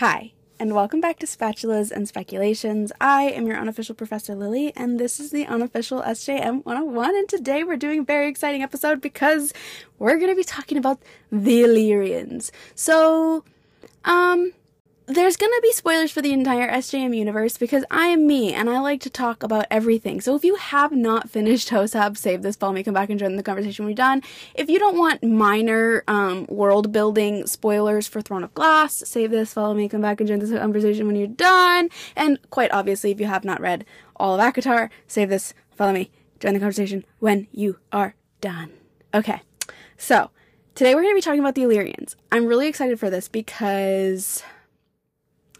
Hi, and welcome back to Spatulas and Speculations. I am your unofficial Professor Lily, and this is the unofficial SJM 101. And today we're doing a very exciting episode because we're going to be talking about the Illyrians. So, um, there's gonna be spoilers for the entire SJM universe because I am me and I like to talk about everything. So if you have not finished HOSAB, save this, follow me, come back and join the conversation we're done. If you don't want minor um, world building spoilers for Throne of Glass, save this, follow me, come back and join this conversation when you're done. And quite obviously, if you have not read all of ACOTAR, save this, follow me, join the conversation when you are done. Okay, so today we're gonna be talking about the Illyrians. I'm really excited for this because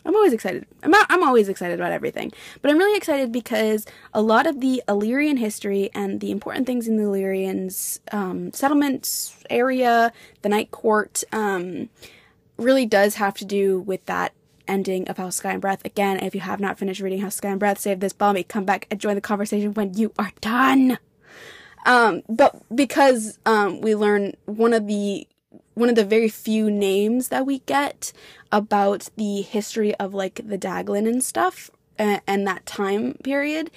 I'm always excited. I'm, I'm always excited about everything. But I'm really excited because a lot of the Illyrian history and the important things in the Illyrians um, settlements area, the Night Court, um, really does have to do with that ending of House Sky and Breath. Again, if you have not finished reading House Sky and Breath, save this bomb. Me, come back and join the conversation when you are done. Um, but because um, we learn one of the one of the very few names that we get about the history of like the Daglan and stuff and, and that time period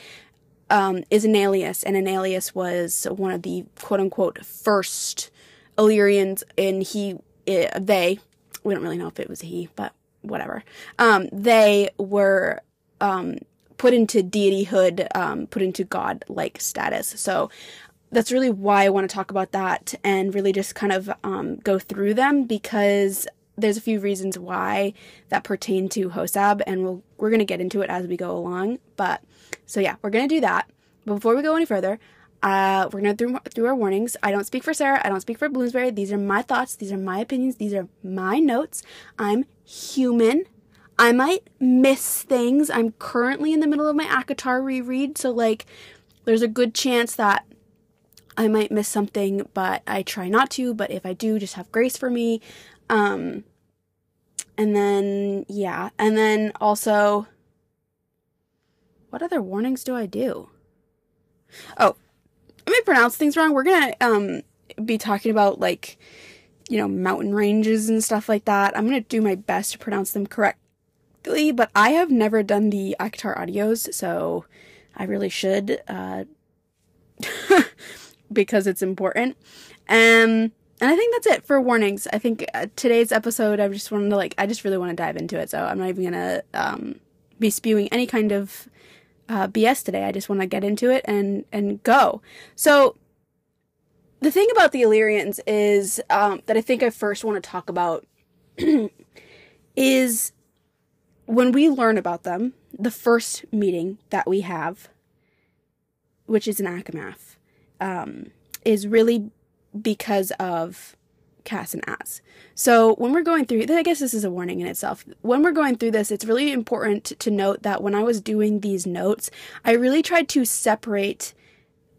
um, is Enalius, and Enalius was one of the quote unquote first Illyrians, and he, eh, they, we don't really know if it was he, but whatever. Um, they were um, put into deityhood, um, put into god like status. So that's really why I want to talk about that and really just kind of um, go through them because there's a few reasons why that pertain to HOSAB, and we'll, we're going to get into it as we go along. But so yeah, we're going to do that. But before we go any further, uh, we're going to through through our warnings. I don't speak for Sarah. I don't speak for Bloomsbury. These are my thoughts. These are my opinions. These are my notes. I'm human. I might miss things. I'm currently in the middle of my ACOTAR reread, so like, there's a good chance that I might miss something, but I try not to. But if I do, just have grace for me. Um, and then, yeah. And then also, what other warnings do I do? Oh, I may pronounce things wrong. We're gonna um be talking about like, you know, mountain ranges and stuff like that. I'm gonna do my best to pronounce them correctly, but I have never done the ACOTAR audios, so I really should. Uh, because it's important. Um, and I think that's it for warnings. I think uh, today's episode, I just wanted to like, I just really want to dive into it. So I'm not even gonna um, be spewing any kind of uh, BS today. I just want to get into it and and go. So the thing about the Illyrians is um, that I think I first want to talk about is when we learn about them. The first meeting that we have, which is in ACOMAF um, is really because of Cass and Az. So when we're going through, I guess this is a warning in itself. When we're going through this, it's really important to note that when I was doing these notes, I really tried to separate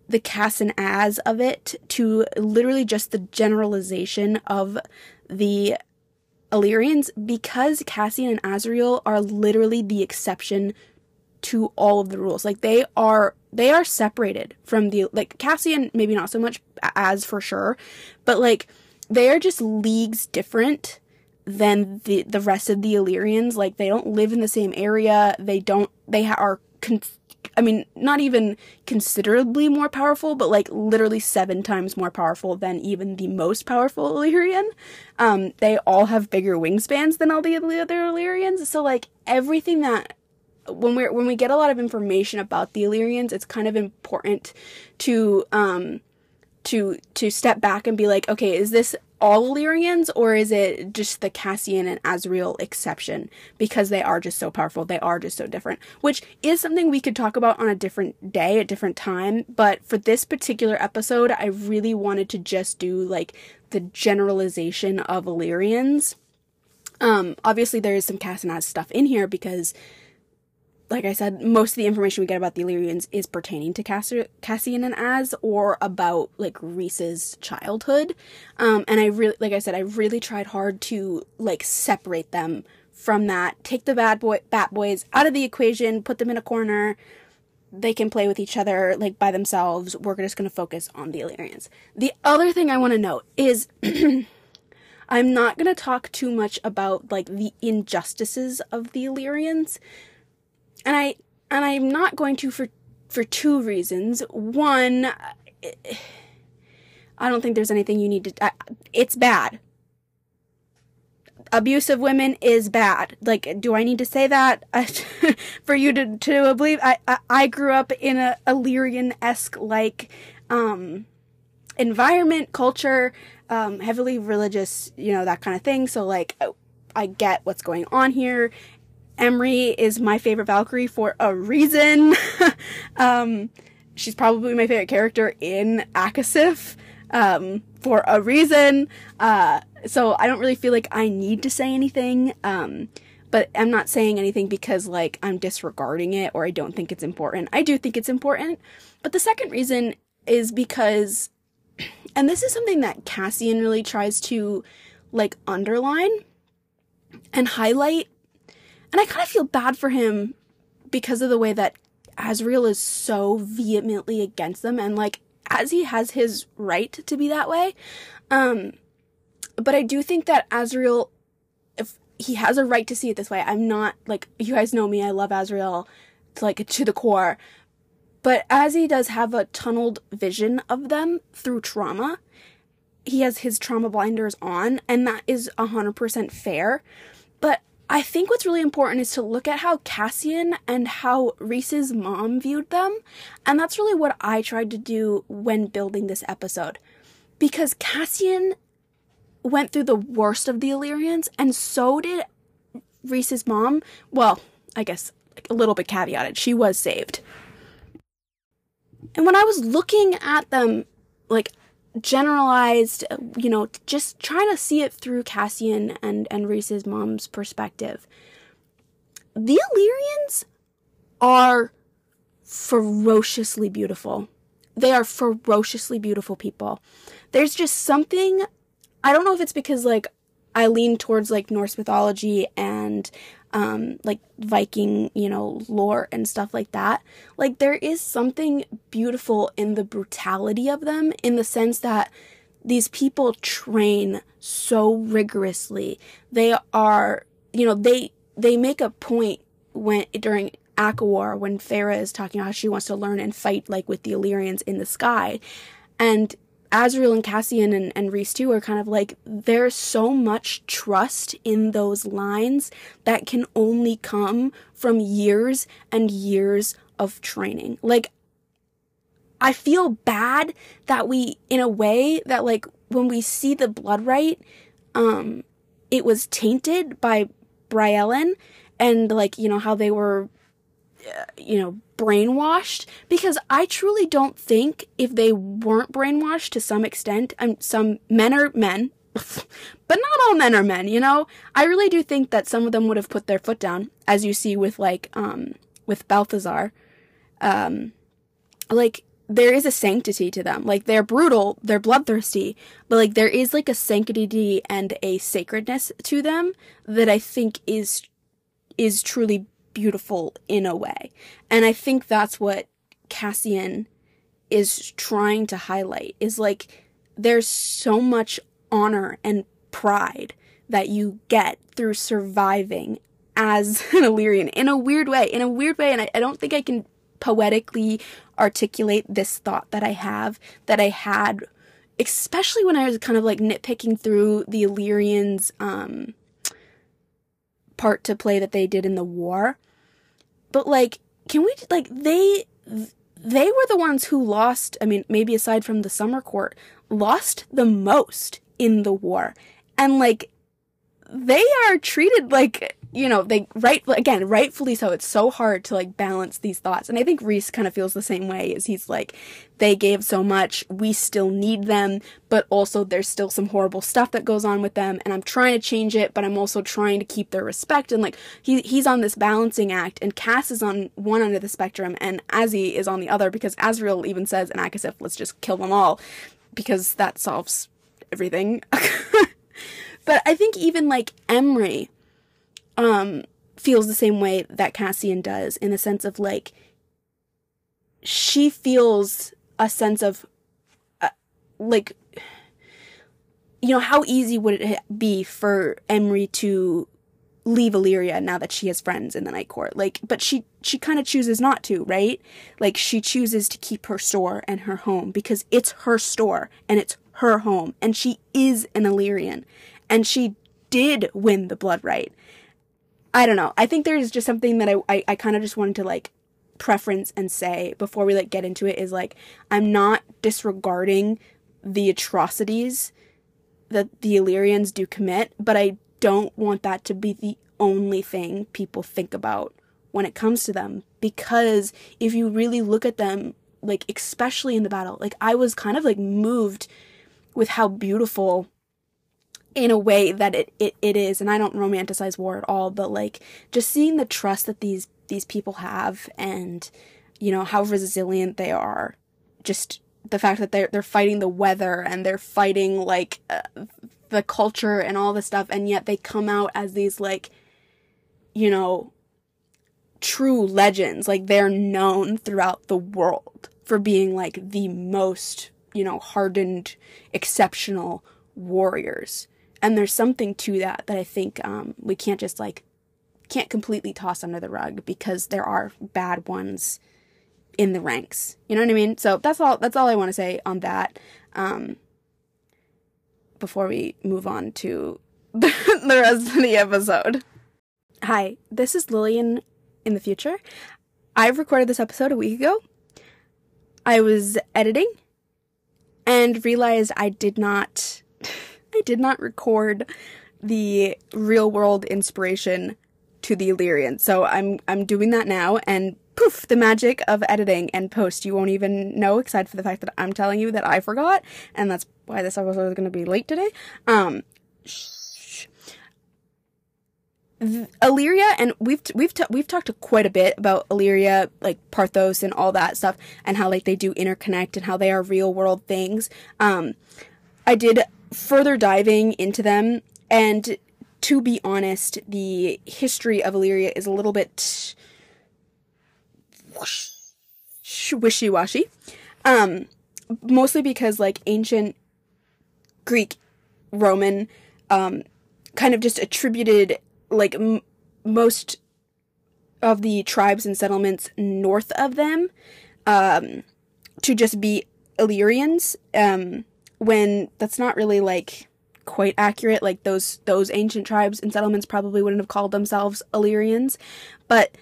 the Cass and Az of it to literally just the generalization of the Illyrians because Cassian and Azriel are literally the exception to all of the rules. Like they are they are separated from the like Cassian maybe not so much as for sure, but like they are just leagues different than the the rest of the Illyrians. Like they don't live in the same area. They don't they are con- I mean, not even considerably more powerful, but like literally seven times more powerful than even the most powerful Illyrian. Um, they all have bigger wingspans than all the other Illyrians. So like everything that when we when we get a lot of information about the Illyrians, it's kind of important to um to to step back and be like, okay, is this all Illyrians or is it just the Cassian and Azriel exception? Because they are just so powerful, they are just so different, which is something we could talk about on a different day, a different time, but for this particular episode, I really wanted to just do like the generalization of Illyrians. Um obviously there is some Cass and Az stuff in here because like I said, most of the information we get about the Illyrians is pertaining to Cass- Cassian and Az or about like Rhys's childhood. Um, and I really, like I said, I really tried hard to like separate them from that. Take the bad boy, bat boys out of the equation, put them in a corner. They can play with each other like by themselves. We're just going to focus on the Illyrians. The other thing I want to note is I'm not going to talk too much about like the injustices of the Illyrians. And I and I'm not going to for for two reasons. One, I don't think there's anything you need to. I, it's bad. Abuse of women is bad. Like, do I need to say that for you to to believe? I I, I grew up in a Illyrian esque like um, environment, culture, um, heavily religious, you know that kind of thing. So like, I get what's going on here, Emerie is my favorite Valkyrie for a reason. um, she's probably my favorite character in ACOSF um, for a reason. Uh, so I don't really feel like I need to say anything. Um, but I'm not saying anything because like I'm disregarding it or I don't think it's important. I do think it's important. But the second reason is because, and this is something that Cassian really tries to like underline and highlight and I kind of feel bad for him because of the way that Azriel is so vehemently against them and like as he has his right to be that way. Um but I do think that Azriel if he has a right to see it this way. I'm not like you guys know me, I love Azriel to like to the core. But as he does have a tunneled vision of them through trauma, he has his trauma blinders on, and that is 100% fair. But I think what's really important is to look at how Cassian and how Rhys's mom viewed them. And that's really what I tried to do when building this episode. Because Cassian went through the worst of the Illyrians, and so did Rhys's mom. Well, I guess a little bit caveated. She was saved. And when I was looking at them, like generalized, uh, you know, just trying to see it through Cassian and, and Rhys's mom's perspective. The Illyrians are ferociously beautiful. They are ferociously beautiful people. There's just something, I don't know if it's because, like, I lean towards, like, Norse mythology and um, like Viking, you know, lore and stuff like that. Like, there is something beautiful in the brutality of them in the sense that these people train so rigorously. They are, you know, they they make a point when during ACOWAR when Feyre is talking about how she wants to learn and fight like with the Illyrians in the sky. And Azriel and Cassian and, and Rhys too are kind of like there's so much trust in those lines that can only come from years and years of training. Like I feel bad that we in a way that like when we see the blood rite, um, it was tainted by Briallyn and like, you know, how they were you know, brainwashed because I truly don't think if they weren't brainwashed to some extent, and some men are men, but not all men are men, you know? I really do think that some of them would have put their foot down, as you see with like um with Balthazar. Um like there is a sanctity to them. Like they're brutal, they're bloodthirsty, but like there is like a sanctity and a sacredness to them that I think is is truly beautiful in a way. And I think that's what Cassian is trying to highlight is like there's so much honor and pride that you get through surviving as an Illyrian in a weird way, in a weird way. And I, I don't think I can poetically articulate this thought that I have that I had, especially when I was kind of like nitpicking through the Illyrians, um, part to play that they did in the war. But like, can we like they they were the ones who lost, I mean, maybe aside from the summer court, lost the most in the war. And like they are treated like you know, they right again, rightfully so. It's so hard to like balance these thoughts. And I think Rhys kind of feels the same way as he's like, they gave so much, we still need them, but also there's still some horrible stuff that goes on with them, and I'm trying to change it, but I'm also trying to keep their respect. And like he he's on this balancing act, and Cass is on one end of the spectrum, and Azzy is on the other, because Azriel even says in ACOSF, let's just kill them all, because that solves everything. but I think even like Emerie um, feels the same way that Cassian does in the sense of like she feels a sense of uh, like you know, how easy would it be for Emerie to leave Illyria now that she has friends in the Night Court? Like, but she she kind of chooses not to, right? Like she chooses to keep her store and her home because it's her store and it's her home and she is an Illyrian and she did win the blood rite. I don't know. I think there's just something that I I, I kind of just wanted to like preference and say before we like get into it is like I'm not disregarding the atrocities that the Illyrians do commit, but I don't want that to be the only thing people think about when it comes to them because if you really look at them like especially in the battle like i was kind of like moved with how beautiful in a way that it, it, it is and i don't romanticize war at all but like just seeing the trust that these these people have and you know how resilient they are just the fact that they're they're fighting the weather and they're fighting like uh, the culture and all this stuff and yet they come out as these like you know true legends like they're known throughout the world for being like the most you know hardened exceptional warriors and there's something to that that i think um, we can't just like can't completely toss under the rug because there are bad ones in the ranks. You know what I mean? So that's all that's all I want to say on that. Um, before we move on to the rest of the episode. Hi, this is Lillian in the future. I recorded this episode a week ago. I was editing and realized I did not I did not record the real world inspiration to the Illyrian. So I'm I'm doing that now and poof, the magic of editing and post. You won't even know, except for the fact that I'm telling you that I forgot, and that's why this episode is going to be late today. Um. Illyria, and we've we've t- we've talked quite a bit about Illyria, like Parthos and all that stuff, and how like they do interconnect and how they are real world things. Um, I did further diving into them, and to be honest, the history of Illyria is a little bit wishy washy. Um, mostly because like ancient Greek, Roman, um, kind of just attributed like m- most of the tribes and settlements north of them um, to just be Illyrians. Um, when that's not really like quite accurate. Like those those ancient tribes and settlements probably wouldn't have called themselves Illyrians, but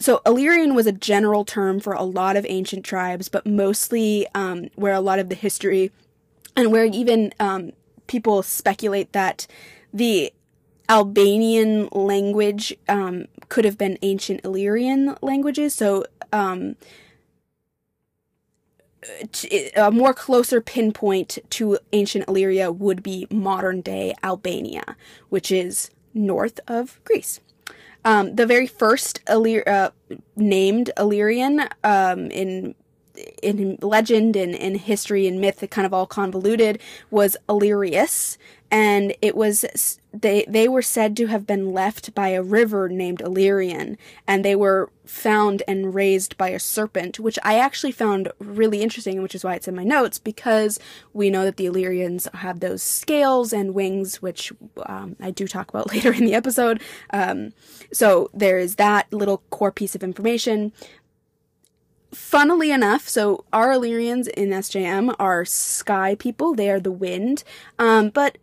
so Illyrian was a general term for a lot of ancient tribes, but mostly um, where a lot of the history and where even um, people speculate that the Albanian language um, could have been ancient Illyrian languages. So um, a more closer pinpoint to ancient Illyria would be modern day Albania, which is north of Greece. Um, the very first Illyr- uh, named Illyrian um, in in legend and in history and myth, kind of all convoluted, was Illyrius, and it was they they were said to have been left by a river named Illyrian, and they were found and raised by a serpent, which I actually found really interesting, which is why it's in my notes because we know that the Illyrians have those scales and wings, which um, I do talk about later in the episode. Um, so there is that little core piece of information funnily enough, so our Illyrians in SJM are sky people. They are the wind. Um, but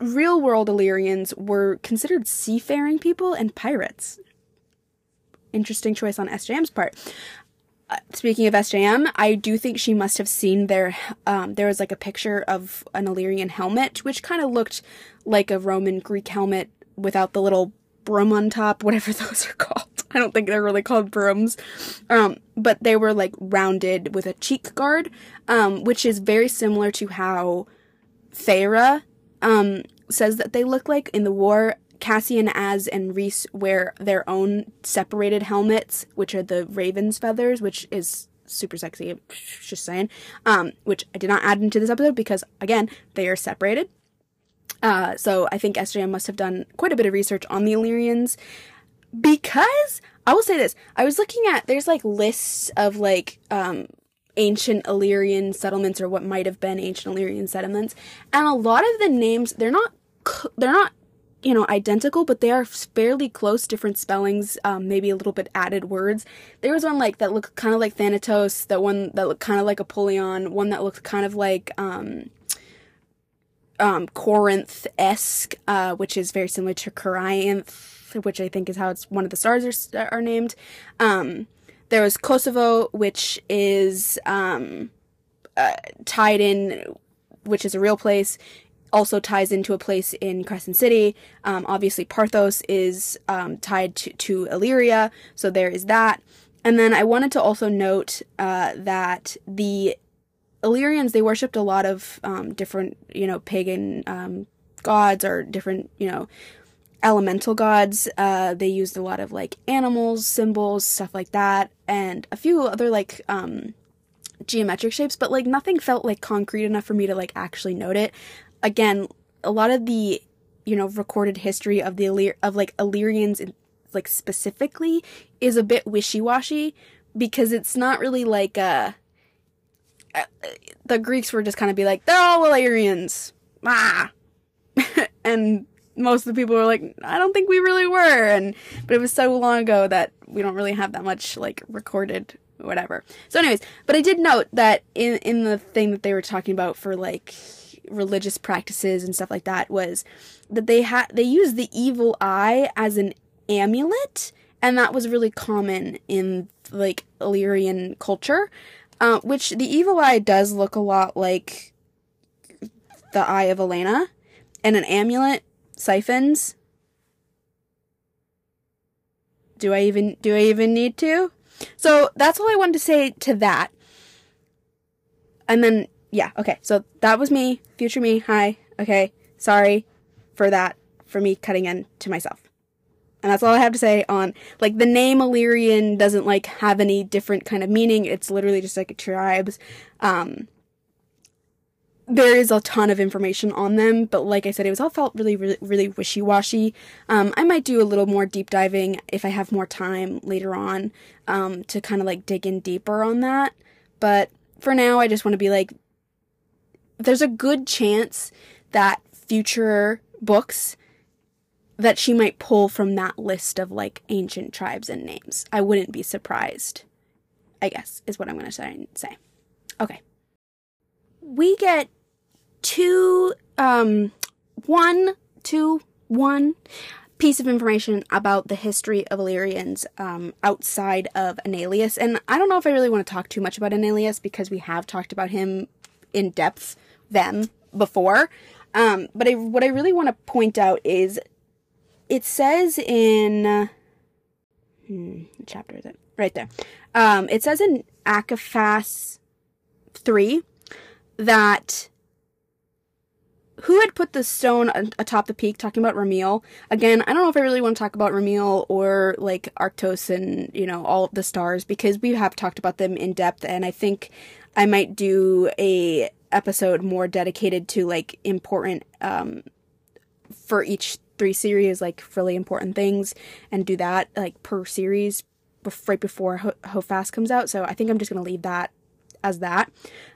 real world Illyrians were considered seafaring people and pirates. Interesting choice on SJM's part. Uh, speaking of SJM, I do think she must have seen their. Um, there was like a picture of an Illyrian helmet, which kind of looked like a Roman Greek helmet without the little brum on top, whatever those are called. I don't think they're really called brooms. Um, but they were like rounded with a cheek guard, um, which is very similar to how Feyre um, says that they look like in the war. Cassian, Az, and Rhys wear their own separated helmets, which are the raven's feathers, which is super sexy. Just saying. Um, which I did not add into this episode because, again, they are separated. Uh, so I think SJM must have done quite a bit of research on the Illyrians because I will say this. I was looking at there's like lists of like um ancient Illyrian settlements or what might have been ancient Illyrian settlements. And a lot of the names, they're not they're not you know identical but they are fairly close different spellings um, maybe a little bit added words there was one like that looked kind of like thanatos that one that looked kind of like apollyon one that looked kind of like um, um, corinth-esque uh, which is very similar to corinth which i think is how it's one of the stars are, are named um, there was kosovo which is um, uh, tied in which is a real place also ties into a place in Crescent City. Um, obviously, Parthos is um, tied to, to Illyria, so there is that. And then I wanted to also note uh, that the Illyrians they worshipped a lot of um, different, you know, pagan um, gods or different, you know, elemental gods. Uh, they used a lot of like animals, symbols, stuff like that, and a few other like um, geometric shapes, but like nothing felt like concrete enough for me to like actually note it. Again, a lot of the you know recorded history of the Illyr- of like Illyrians like specifically is a bit wishy-washy because it's not really like uh, uh the Greeks were just kind of be like they're all Illyrians. Ah. And most of the people were like I don't think we really were. And but it was so long ago that we don't really have that much like recorded whatever. So anyways but I did note that in in the thing that they were talking about for like religious practices and stuff like that was that they had they used the evil eye as an amulet and that was really common in like Illyrian culture uh, which the evil eye does look a lot like the eye of Elena and an amulet siphons do I even do I even need to so that's all I wanted to say to that and then yeah, okay. So that was me, future me. Hi. Okay. Sorry for that, for me cutting in to myself. And that's all I have to say on like the name Illyrian doesn't like have any different kind of meaning. It's literally just like a tribes. Um there is a ton of information on them, but like I said, it was all felt really, really, really wishy washy. Um, I might do a little more deep diving if I have more time later on um, to kind of like dig in deeper on that. But for now, I just want to be like, there's a good chance that future books that she might pull from that list of like ancient tribes and names. I wouldn't be surprised. I guess is what I'm going to say. Okay. We get two um one two one piece of information about the history of Illyrians um, outside of Enalius. And I don't know if I really want to talk too much about Enalius because we have talked about him in depth them before. Um, but I, what I really want to point out is it says in uh, hmm, chapter is it right there? Um, it says in Akaphas three that who had put the stone atop the peak talking about Ramiel? Again i don't know if i really want to talk about Ramiel or like arctos and you know all the stars because we have talked about them in depth and i think i might do a episode more dedicated to like important um for each three series like really important things and do that like per series right before Ho- Hofast comes out. So i think i'm just going to leave that as that.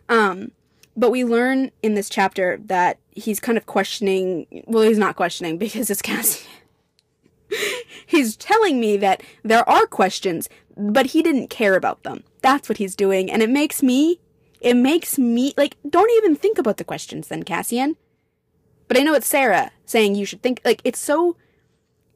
Um but we learn in this chapter that he's kind of questioning well he's not questioning because it's Cassian he's telling me that there are questions but he didn't care about them that's what he's doing and it makes me it makes me like don't even think about the questions then, Cassian. But I know it's Sarah saying you should think like it's so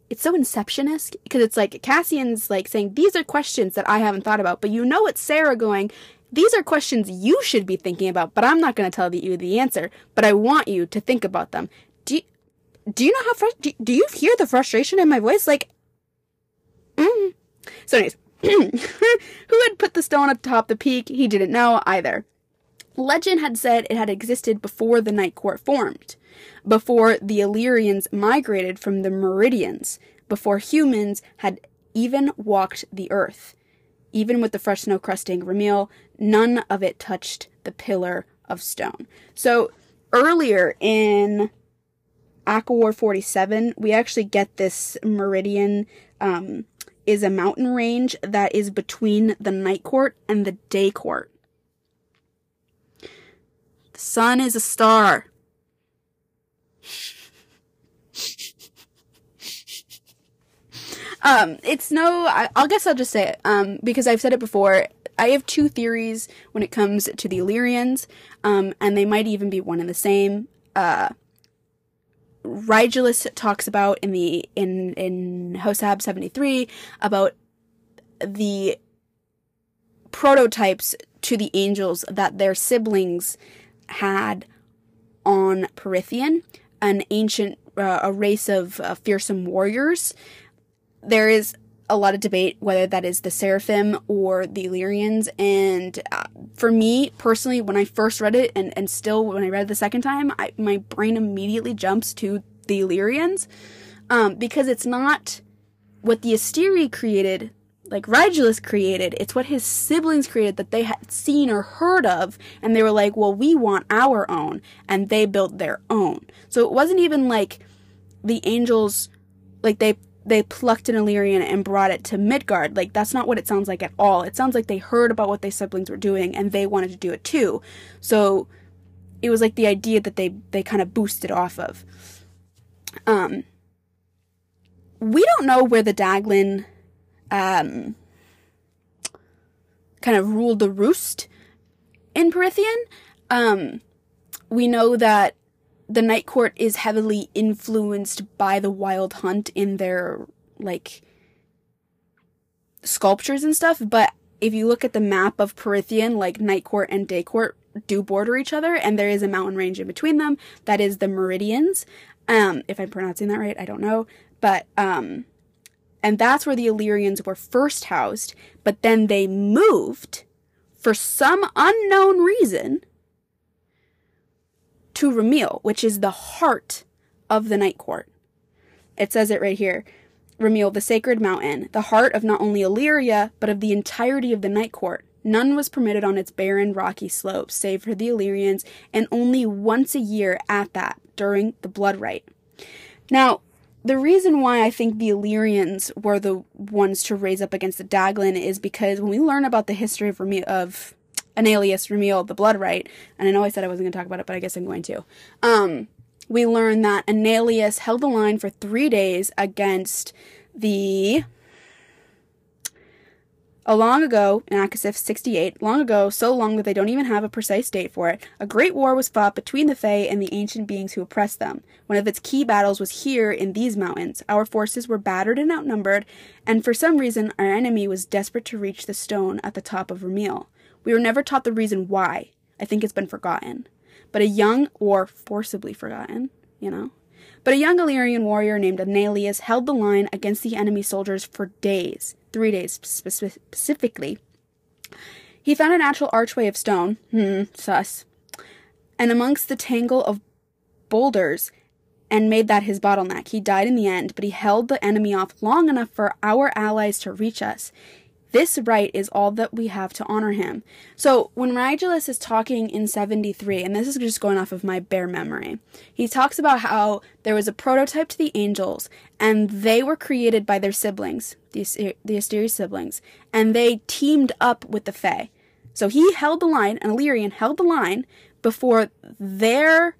it's so inceptionist because it's like Cassian's like saying these are questions that I haven't thought about, but you know it's Sarah going these are questions you should be thinking about, but I'm not going to tell you the answer, but I want you to think about them. Do you, do you know how fr- do, do you hear the frustration in my voice like mm. So anyways, who had put the stone atop the peak? He didn't know either. Legend had said it had existed before the Night Court formed, before the Illyrians migrated from the Meridians, before humans had even walked the earth. Even with the fresh snow crusting Ramiel, none of it touched the pillar of stone. So earlier in ACOWAR 47, we actually get this meridian um, is a mountain range that is between the night court and the day court. The sun is a star. Um, it's no, I, I guess I'll just say it, um, because I've said it before. I have two theories when it comes to the Illyrians, um, and they might even be one and the same. Uh, talks about in the in in Hosab seventy three about the prototypes to the angels that their siblings had on Prythian, an ancient uh, a race of uh, fearsome warriors. There is a lot of debate whether that is the Seraphim or the Illyrians. And uh, for me personally, when I first read it, and, and still when I read it the second time, I, my brain immediately jumps to the Illyrians um, because it's not what the Asteri created, like Rigelus created. It's what his siblings created that they had seen or heard of, and they were like, well, we want our own, and they built their own. So it wasn't even like the angels, like they they plucked an Illyrian and brought it to Midgard. Like that's not what it sounds like at all. It sounds like they heard about what their siblings were doing and they wanted to do it too. So it was like the idea that they they kind of boosted off of. Um we don't know where the Daglan um kind of ruled the roost in Prythian. Um we know that the Night Court is heavily influenced by the Wild Hunt in their like sculptures and stuff, but if you look at the map of Prythian, like Night Court and Day Court do border each other, and there is a mountain range in between them. That is the Meridians. Um, if I'm pronouncing that right, I don't know. But um, and that's where the Illyrians were first housed, but then they moved for some unknown reason to Ramiel, which is the heart of the Night Court. It says it right here. Ramiel, the sacred mountain, the heart of not only Illyria, but of the entirety of the Night Court. None was permitted on its barren, rocky slopes, save for the Illyrians, and only once a year at that, during the Blood Rite. Now, the reason why I think the Illyrians were the ones to raise up against the Daglan is because when we learn about the history of, Ramiel, of Enalius Ramiel, the Blood Rite, and I know I said I wasn't going to talk about it, but I guess I'm going to. Um, we learn that Enalius held the line for three days against the. A long ago, in ACOSF 68, long ago, so long that they don't even have a precise date for it, a great war was fought between the Fae and the ancient beings who oppressed them. One of its key battles was here in these mountains. Our forces were battered and outnumbered, and for some reason, our enemy was desperate to reach the stone at the top of Ramiel. We were never taught the reason why. I think it's been forgotten. But a young, or forcibly forgotten, you know. But a young Illyrian warrior named Enalius held the line against the enemy soldiers for days, three days specifically. He found a natural archway of stone, hmm, sus, and amongst the tangle of boulders, and made that his bottleneck. He died in the end, but he held the enemy off long enough for our allies to reach us. This rite is all that we have to honor him. So when Rigelus is talking in 73, and this is just going off of my bare memory, he talks about how there was a prototype to the angels, and they were created by their siblings, the, the Asteri siblings, and they teamed up with the Fae. So he held the line, and Illyrian held the line before their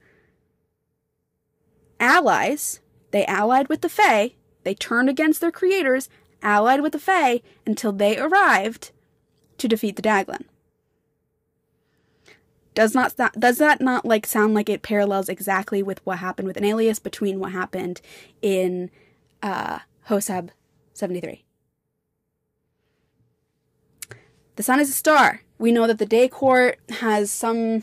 allies, they allied with the Fae, they turned against their creators, allied with the Fae until they arrived to defeat the Daglan. Does not does that not like sound like it parallels exactly with what happened with Enalius between what happened in uh, Hosab 73? The sun is a star. We know that the day court has some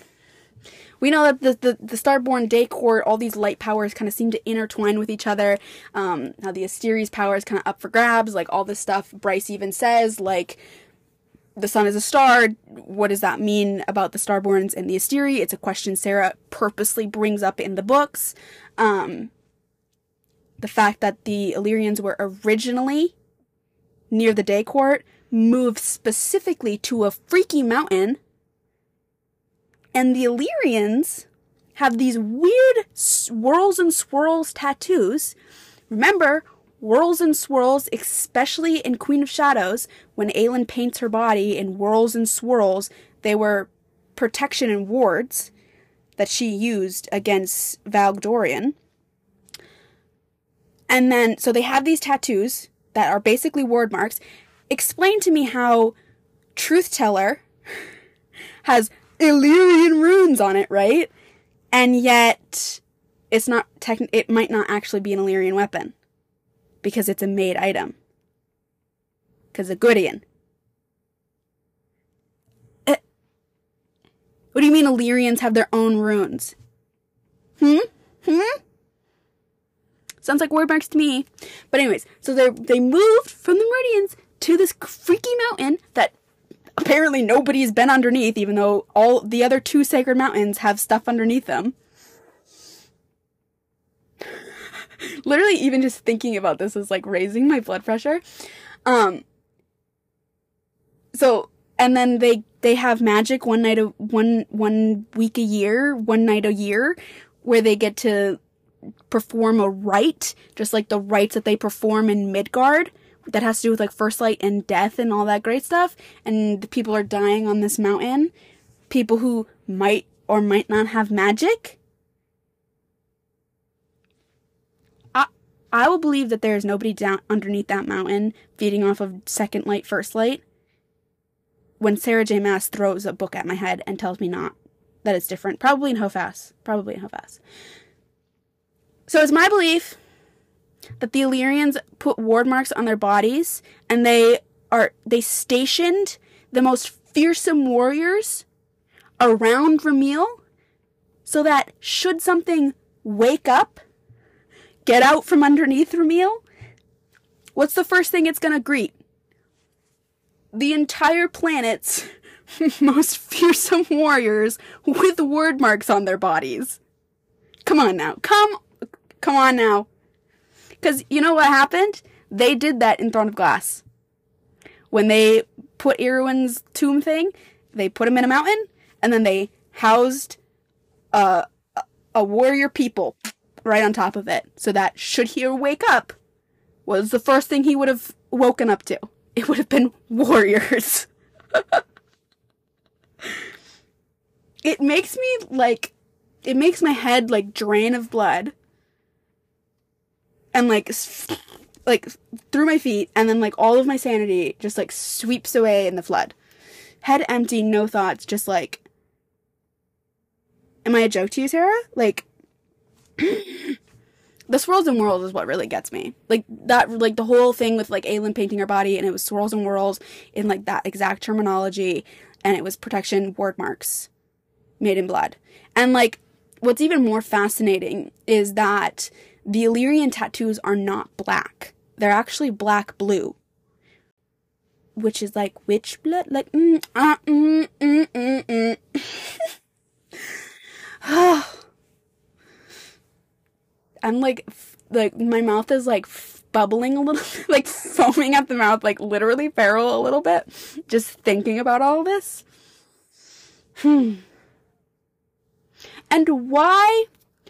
we know that the, the, the Starborn Day Court, all these light powers kind of seem to intertwine with each other. Um, the Asteri's power is kind of up for grabs, like all this stuff Bryce even says, like the sun is a star. What does that mean about the Starborns and the Asteri? It's a question Sarah purposely brings up in the books. Um, the fact that the Illyrians were originally near the Day Court moved specifically to a freaky mountain and the Illyrians have these weird swirls and swirls tattoos. Remember, whirls and swirls, especially in Queen of Shadows, when Aelin paints her body in whirls and swirls, they were protection and wards. that she used against Valgdorian. And then, so they have these tattoos that are basically ward marks. Explain to me how Truth Teller has Illyrian runes on it, right? And yet, it's not techn- it might not actually be an Illyrian weapon because it's a made item. Because a Goodian. Uh, what do you mean Illyrians have their own runes? Hmm? Hmm? Sounds like word marks to me. But anyways, so they they moved from the Meridians to this freaky mountain that apparently nobody's been underneath, even though all the other two sacred mountains have stuff underneath them. Literally, even just thinking about this is like raising my blood pressure. Um. So, and then they they have magic one night a one one week a year, one night a year, where they get to perform a rite, just like the rites that they perform in Midgard that has to do with like first light and death and all that great stuff. And the people are dying on this mountain. People who might or might not have magic. I I will believe that there is nobody down underneath that mountain feeding off of second light, first light. When Sarah J. Maas throws a book at my head and tells me not that it's different, probably in Hofas, probably in Hofas. So it's my belief that the Illyrians put ward marks on their bodies and they are they stationed the most fearsome warriors around Ramiel so that should something wake up, get out from underneath Ramiel, what's the first thing it's going to greet? The entire planet's most fearsome warriors with word marks on their bodies. Come on now. Come come on now. Because you know what happened? They did that in Throne of Glass. When they put Erawan's tomb thing, they put him in a mountain, and then they housed uh, a, a warrior people right on top of it. So that should he wake up, was the first thing he would have woken up to. It would have been warriors. it makes me like, it makes my head like drain of blood and like like through my feet and then like all of my sanity just like sweeps away in the flood. Head empty no thoughts just like am i a joke to you sarah? Like the swirls and whirls is what really gets me. Like that like the whole thing with like Aelin painting her body and it was swirls and whirls in like that exact terminology and it was protection ward marks made in blood. And like what's even more fascinating is that the Illyrian tattoos are not black. They're actually black blue. Which is like witch blood? Like, mm, uh, mm, mm, mm, mm. I'm like, f- like, my mouth is like f- bubbling a little, like foaming at the mouth, like literally feral a little bit, just thinking about all this. Hmm. And why?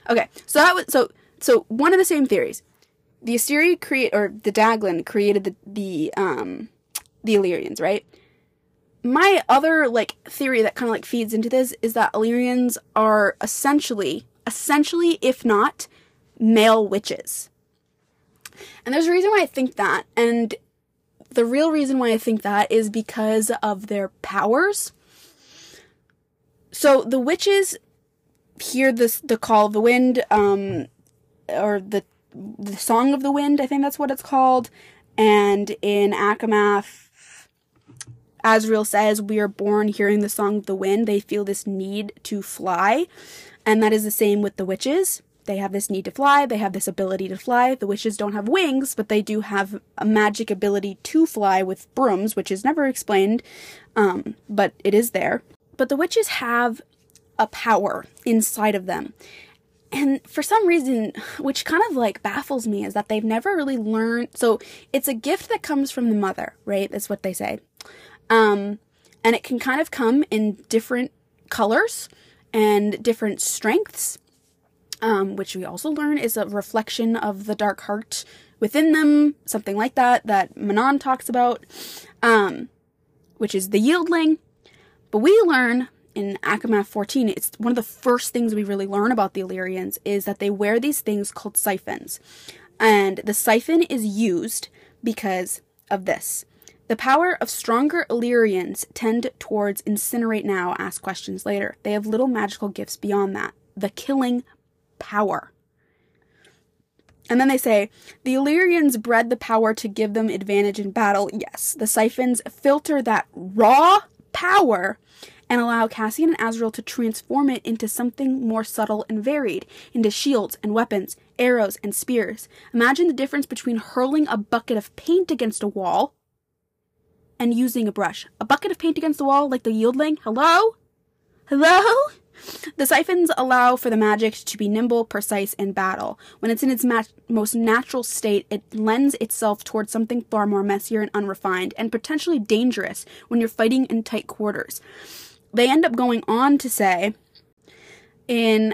Okay, so that was, so so one of the same theories. The Asteri create or the Daglan created the the um the Illyrians, right? My other like theory that kind of like feeds into this is that Illyrians are essentially essentially if not male witches. And there's a reason why I think that and the real reason why I think that is because of their powers. So the witches hear this the call of the wind um or the the Song of the Wind, I think that's what it's called. And in ACOMAF, Azriel says, We are born hearing the song of the wind. They feel this need to fly. And that is the same with the witches. They have this need to fly. They have this ability to fly. The witches don't have wings, but they do have a magic ability to fly with brooms, which is never explained, um, but it is there. But the witches have a power inside of them. And for some reason, which kind of like baffles me, is that they've never really learned. So it's a gift that comes from the mother, right? That's what they say. Um, and it can kind of come in different colors and different strengths, um, which we also learn is a reflection of the dark heart within them, something like that, that Manon talks about, um, which is the yielding. But we learn in ACOMAF 14, it's one of the first things we really learn about the Illyrians is that they wear these things called siphons. And the siphon is used because of this. The power of stronger Illyrians tend towards incinerate now, ask questions later. They have little magical gifts beyond that. The killing power. And then they say, the Illyrians bred the power to give them advantage in battle. Yes, the siphons filter that raw power and allow Cassian and Azriel to transform it into something more subtle and varied, into shields and weapons, arrows and spears. Imagine the difference between hurling a bucket of paint against a wall and using a brush. A bucket of paint against the wall, like the Yielding? Hello? Hello? The siphons allow for the magic to be nimble, precise in battle. When it's in its most natural state, it lends itself towards something far more messier and unrefined, and potentially dangerous when you're fighting in tight quarters. They end up going on to say in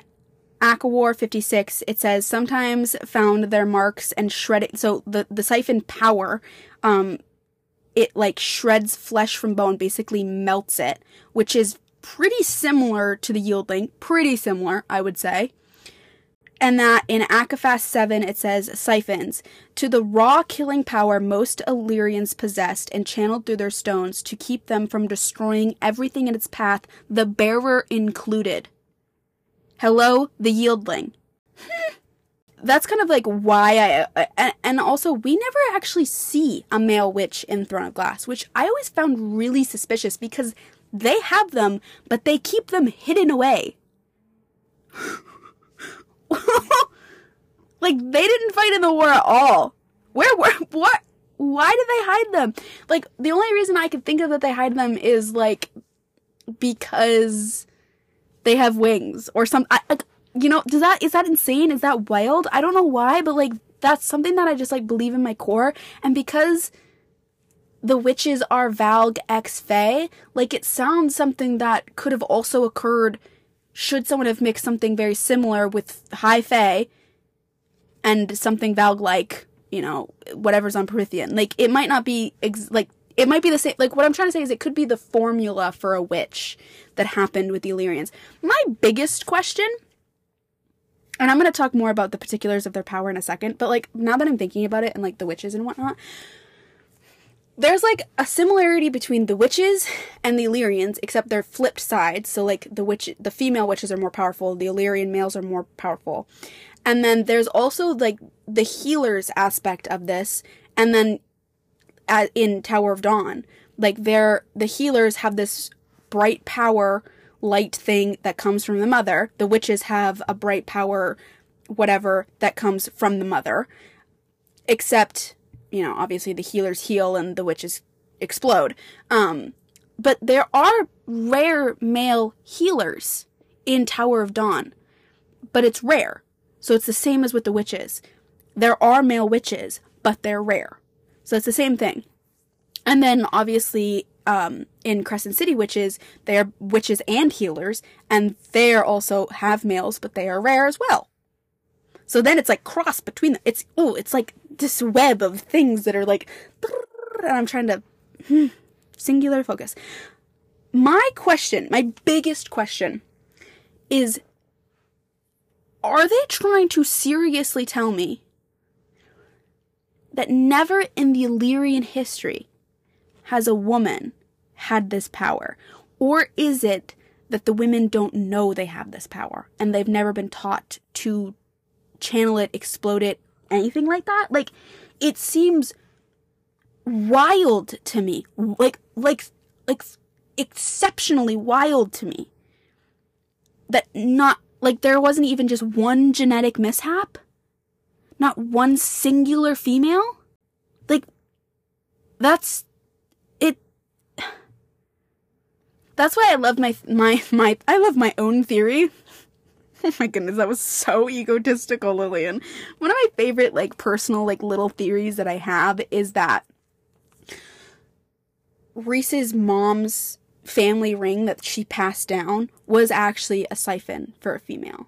ACOWAR 56, it says sometimes found their marks and shredded. So the, the siphon power, um, it like shreds flesh from bone, basically melts it, which is pretty similar to the Yielding, pretty similar, I would say. And that in ACOFAS 7 it says siphons to the raw killing power most Illyrians possessed and channeled through their stones to keep them from destroying everything in its path, the bearer included. Hello, the Yielding. That's kind of like why I. And also, we never actually see a male witch in Throne of Glass, which I always found really suspicious because they have them, but they keep them hidden away. like they didn't fight in the war at all. Where were what? Why did they hide them? Like the only reason I could think of that they hide them is like because they have wings or some. I, like, you know, does that is that insane? Is that wild? I don't know why, but like that's something that I just like believe in my core, and because the witches are Valg X Fae, like it sounds something that could have also occurred should someone have mixed something very similar with High Fae and something Valg like, you know, whatever's on Prythian. Like it might not be ex- like it might be the same. Like what I'm trying to say is it could be the formula for a witch that happened with the Illyrians. My biggest question and I'm going to talk more about the particulars of their power in a second, but like now that I'm thinking about it and like the witches and whatnot, there's like a similarity between the witches and the Illyrians, except they're flipped sides. So like the witch, the female witches are more powerful, the Illyrian males are more powerful. And then there's also like the healers aspect of this, and then in Tower of Dawn, like they're the healers have this bright power light thing that comes from the mother. The witches have a bright power whatever that comes from the mother. Except you know, obviously the healers heal and the witches explode. Um, but there are rare male healers in Tower of Dawn, but it's rare. So it's the same as with the witches. There are male witches, but they're rare. So it's the same thing. And then obviously, um, in Crescent City witches, they are witches and healers, and they also have males, but they are rare as well. So then it's like cross between them. It's oh, it's like this web of things that are like, and I'm trying to hmm, singular focus. My question, my biggest question, is: Are they trying to seriously tell me that never in the Illyrian history has a woman had this power, or is it? That the women don't know they have this power and they've never been taught to channel it, explode it, anything like that. Like, it seems wild to me. Like, like, like, exceptionally wild to me. That not, like, there wasn't even just one genetic mishap? Not one singular female? Like, that's, it, that's why I love my, my, my, I love my own theory Oh my goodness, that was so egotistical, Lillian. One of my favorite, like, personal, like, little theories that I have is that Rhys's mom's family ring that she passed down was actually a siphon for a female.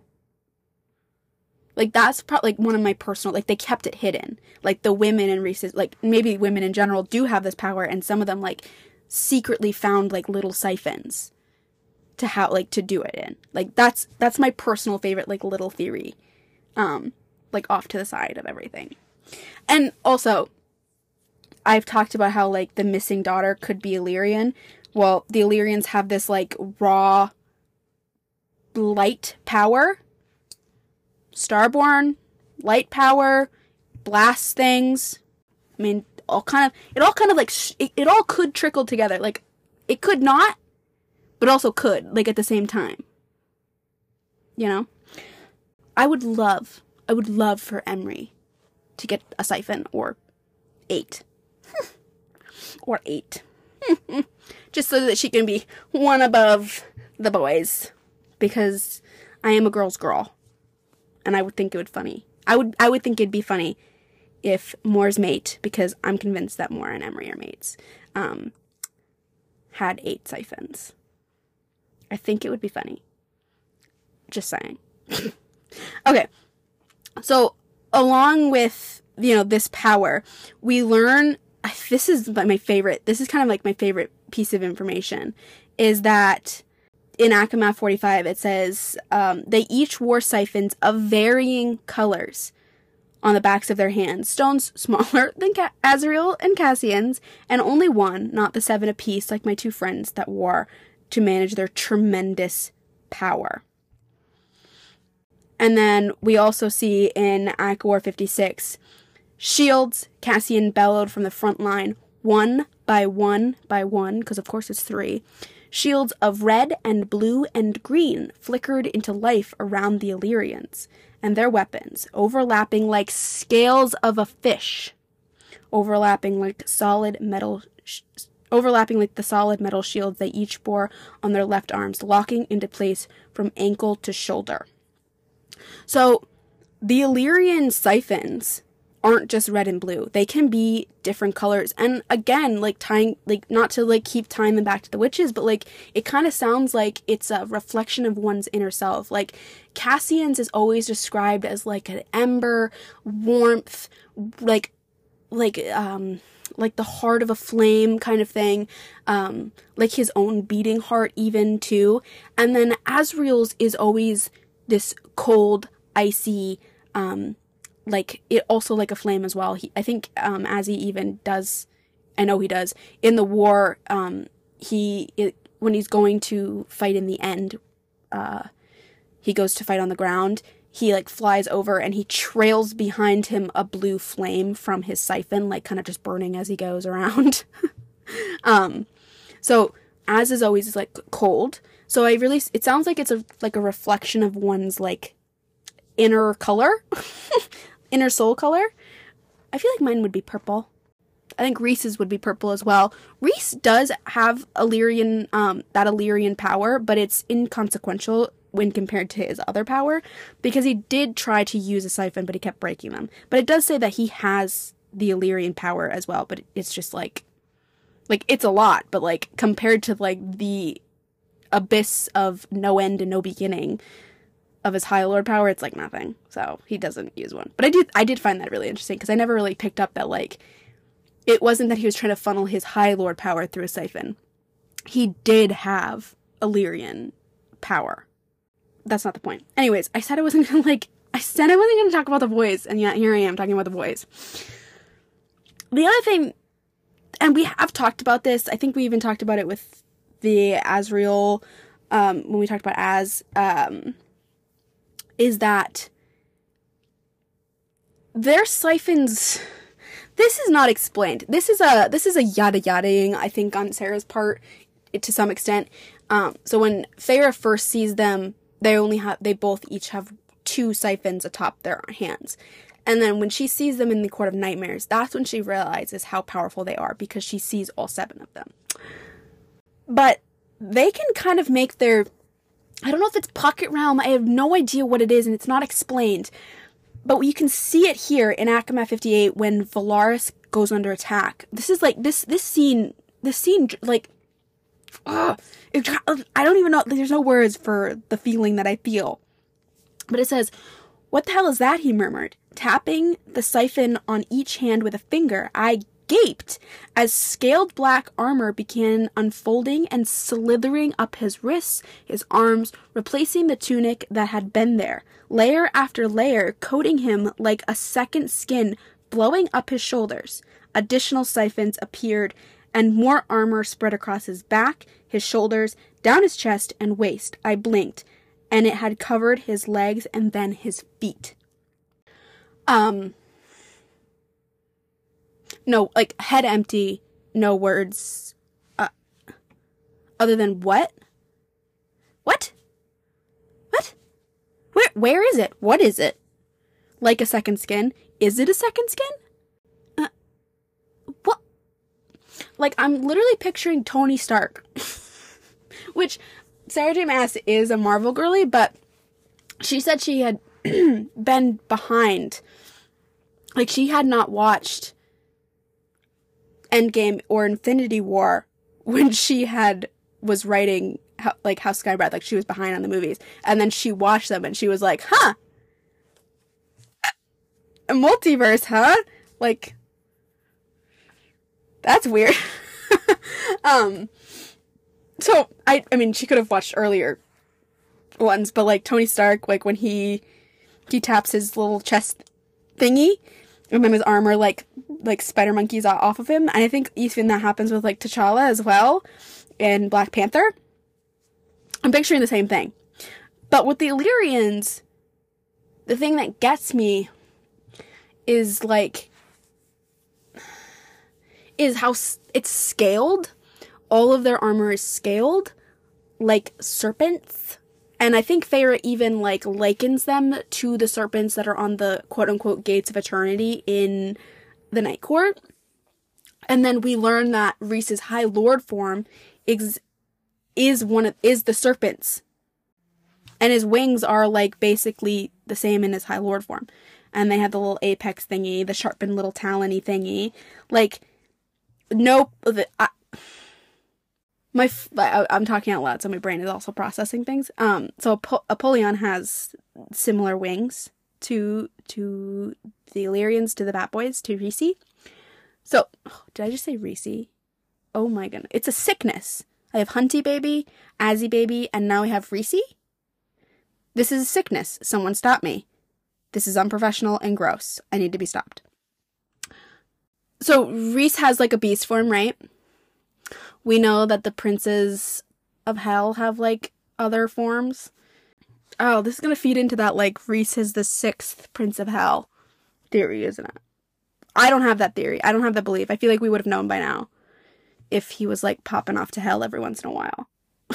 Like that's probably like one of my personal like they kept it hidden. Like the women in Rhys's like maybe women in general do have this power and some of them like secretly found like little siphons to how like to do it in. Like that's that's my personal favorite like little theory. Um like off to the side of everything. And also I've talked about how like the missing daughter could be Illyrian. Well, the Illyrians have this like raw light power. Starborn, light power, blast things. I mean, all kind of it all kind of like sh- it, it all could trickle together. Like it could not, but also could like at the same time. You know, I would love, I would love for Emerie to get a siphon or eight or eight, just so that she can be one above the boys, because I am a girl's girl, and I would think it would funny. I would I would think it'd be funny if Mor's mate, because I'm convinced that Moore and Emerie are mates, um, had eight siphons. I think it would be funny. Just saying. okay. So, along with, you know, this power, we learn this is my favorite. This is kind of like my favorite piece of information is that in ACOMAF 45 it says um, they each wore siphons of varying colors on the backs of their hands, stones smaller than Ca- Azriel and Cassian's, and only one, not the seven apiece like my two friends that wore to manage their tremendous power. And then we also see in ACOWAR 56 shields Cassian bellowed from the front line, one by one by one, because of course it's three. Shields of red and blue and green flickered into life around the Illyrians and their weapons, overlapping like scales of a fish, overlapping like solid metal. Sh- overlapping like the solid metal shields they each bore on their left arms, locking into place from ankle to shoulder. So, the Illyrian siphons aren't just red and blue. They can be different colors. And again, like tying like not to like keep tying them back to the witches, but like it kind of sounds like it's a reflection of one's inner self. Like Cassian's is always described as like an ember, warmth, like like um like the heart of a flame kind of thing. Um like his own beating heart even too. And then Azriel's is always this cold, icy um like it also like a flame as well. He, I think um, as he even does, I know he does in the war. Um, he it, when he's going to fight in the end, uh, he goes to fight on the ground. He like flies over and he trails behind him a blue flame from his siphon, like kind of just burning as he goes around. um, so as is always like cold. So I really, it sounds like it's a like a reflection of one's like inner color inner soul color. I feel like mine would be purple. I think Rhys's would be purple as well. Reese does have Illyrian, um, that Illyrian power, but it's inconsequential when compared to his other power because he did try to use a siphon, but he kept breaking them. But it does say that he has the Illyrian power as well, but it's just like, like it's a lot, but like compared to like the abyss of no end and no beginning, of his high lord power, it's like nothing. So he doesn't use one. But I did I did find that really interesting because I never really picked up that like it wasn't that he was trying to funnel his high lord power through a siphon. He did have Illyrian power. That's not the point. Anyways, I said I wasn't gonna like I said I wasn't gonna talk about the boys, and yet here I am talking about the boys. The other thing and we have talked about this, I think we even talked about it with the Azriel um, when we talked about Az um, is that their siphons this is not explained. This is a this is a yada yadaing, I think, on Sarah's part to some extent. Um, so when Feyre first sees them, they only have they both each have two siphons atop their hands. And then when she sees them in the Court of Nightmares, that's when she realizes how powerful they are because she sees all seven of them. But they can kind of make their I don't know if it's Pocket Realm. I have no idea what it is, and it's not explained. But you can see it here in ACOMAF 58 when Velaris goes under attack. This is like this this scene. This scene like, ugh, it, I don't even know. There's no words for the feeling that I feel. But it says, "What the hell is that?" He murmured, tapping the siphon on each hand with a finger. I gaped as scaled black armor began unfolding and slithering up his wrists, his arms, replacing the tunic that had been there, layer after layer, coating him like a second skin, blowing up his shoulders. Additional siphons appeared, and more armor spread across his back, his shoulders, down his chest, and waist. I blinked, and it had covered his legs and then his feet. Um, no, like head empty, no words, uh, other than what? What? What? Where, where is it? What is it? Like a second skin? Is it a second skin? Uh, what? Like, I'm literally picturing Tony Stark. Which, Sarah J. Maas is a Marvel girly, but she said she had been behind. Like, she had not watched Endgame or Infinity War when she had was writing like House Skybreath, like she was behind on the movies, and then she watched them and she was like, "Huh, a multiverse, huh? Like that's weird." um, so I, I mean, she could have watched earlier ones, but like Tony Stark, like when he he taps his little chest thingy, and then his armor like like spider monkeys off of him. And I think even that happens with like T'Challa as well in Black Panther. I'm picturing the same thing. But with the Illyrians, the thing that gets me is like is how it's scaled. All of their armor is scaled like serpents. And I think Feyre even like likens them to the serpents that are on the quote unquote gates of eternity in the Night Court. And then we learn that Rhys's High Lord form is is one of is the serpent's. And his wings are like basically the same in his High Lord form. And they have the little apex thingy, the sharpened little talony thingy. Like, The, I, my I, am talking out loud, so my brain is also processing things. Um, so Apollyon has similar wings to to the Illyrians, to the Bat Boys, to Rhys. So, oh, did I just say Rhys? Oh my goodness. It's a sickness. I have Hunty Baby, Azzy Baby, and now I have Rhys. This is a sickness. Someone stop me. This is unprofessional and gross. I need to be stopped. So, Rhys has like a beast form, right? We know that the princes of hell have like other forms. Oh, this is gonna feed into that like Rhys is the sixth prince of hell theory, isn't it? I don't have that theory. I don't have that belief. I feel like we would have known by now if he was like popping off to hell every once in a while.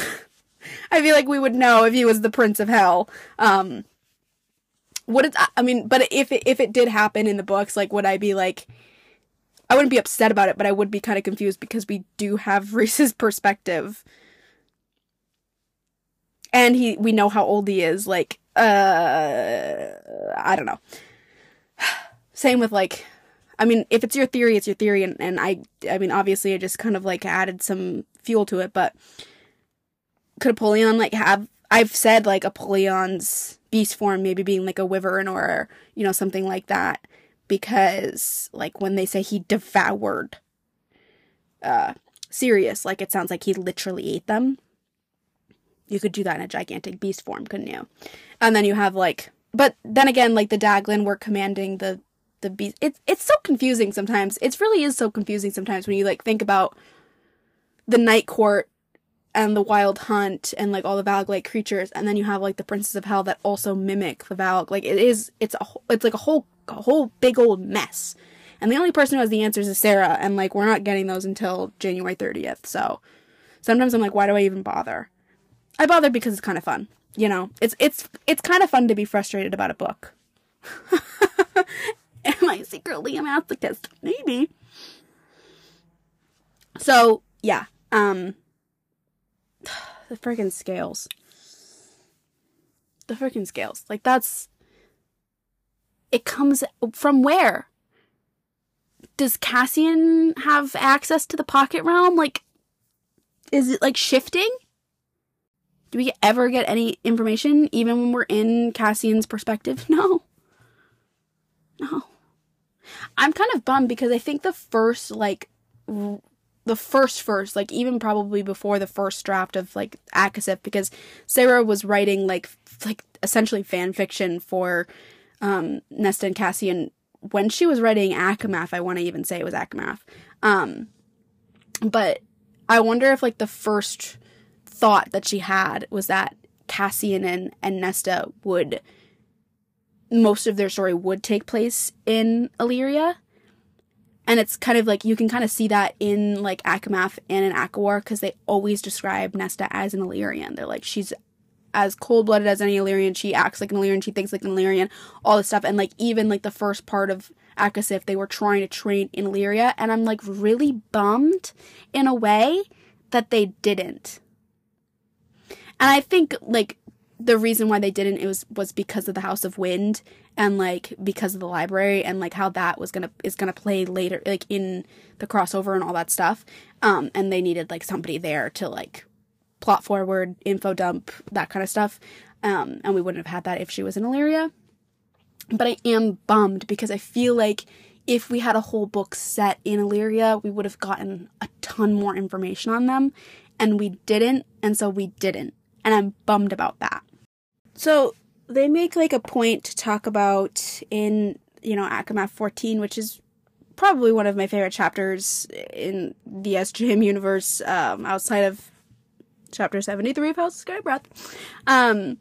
I feel like we would know if he was the prince of hell. Um would it I mean, but if it, if it did happen in the books, like would I be like I wouldn't be upset about it, but I would be kind of confused because we do have Rhys's perspective. And he we know how old he is like uh i don't know. Same with like i mean if it's your theory it's your theory and, and i i mean obviously i just kind of like added some fuel to it but could apollyon like have i've said like apollyon's beast form maybe being like a wyvern or you know something like that because like when they say he devoured uh Sirius like it sounds like he literally ate them you could do that in a gigantic beast form, couldn't you? And then you have like, but then again, like the Daglan were commanding the the beast. It's it's so confusing sometimes. It really is so confusing sometimes when you like think about the Night Court and the Wild Hunt and like all the Valg like creatures, and then you have like the Princes of Hell that also mimic the Valg. Like it is, it's a it's like a whole a whole big old mess. And the only person who has the answers is Sarah, and like we're not getting those until January 30th. So sometimes I'm like, why do I even bother? I bother because it's kind of fun. You know, it's it's it's kind of fun to be frustrated about a book. Am I secretly a masochist? Maybe. So yeah, um, the freaking scales. The freaking scales. Like that's. It comes from where? Does Cassian have access to the pocket realm? Like, is it like shifting? Do we ever get any information, even when we're in Cassian's perspective? No. No. I'm kind of bummed because I think the first like the first first like even probably before the first draft of like ACOSF because Sarah was writing like like essentially fan fiction for um Nesta and Cassian when she was writing ACOMAF I want to even say it was ACOMAF um but I wonder if like the first thought that she had was that Cassian and and Nesta would most of their story would take place in Illyria and it's kind of like you can kind of see that in like ACOMAF and in ACOWAR because they always describe Nesta as an Illyrian. They're like she's as cold blooded as any Illyrian. She acts like an Illyrian. She thinks like an Illyrian. All this stuff. And like even like the first part of ACOSF, they were trying to train in Illyria, and I'm like really bummed in a way that they didn't. And I think like the reason why they didn't it was was because of the House of Wind and like because of the library and like how that was gonna is gonna play later like in the crossover and all that stuff um and they needed like somebody there to like plot forward info dump that kind of stuff. Um and we wouldn't have had that if she was in Illyria. But I am bummed because I feel like if we had a whole book set in Illyria we would have gotten a ton more information on them. And we didn't and so we didn't. And I'm bummed about that. So they make like a point to talk about in you know ACOMAF 14, which is probably one of my favorite chapters in the SJM universe um, outside of chapter 73 of House of Sky Breath. Um,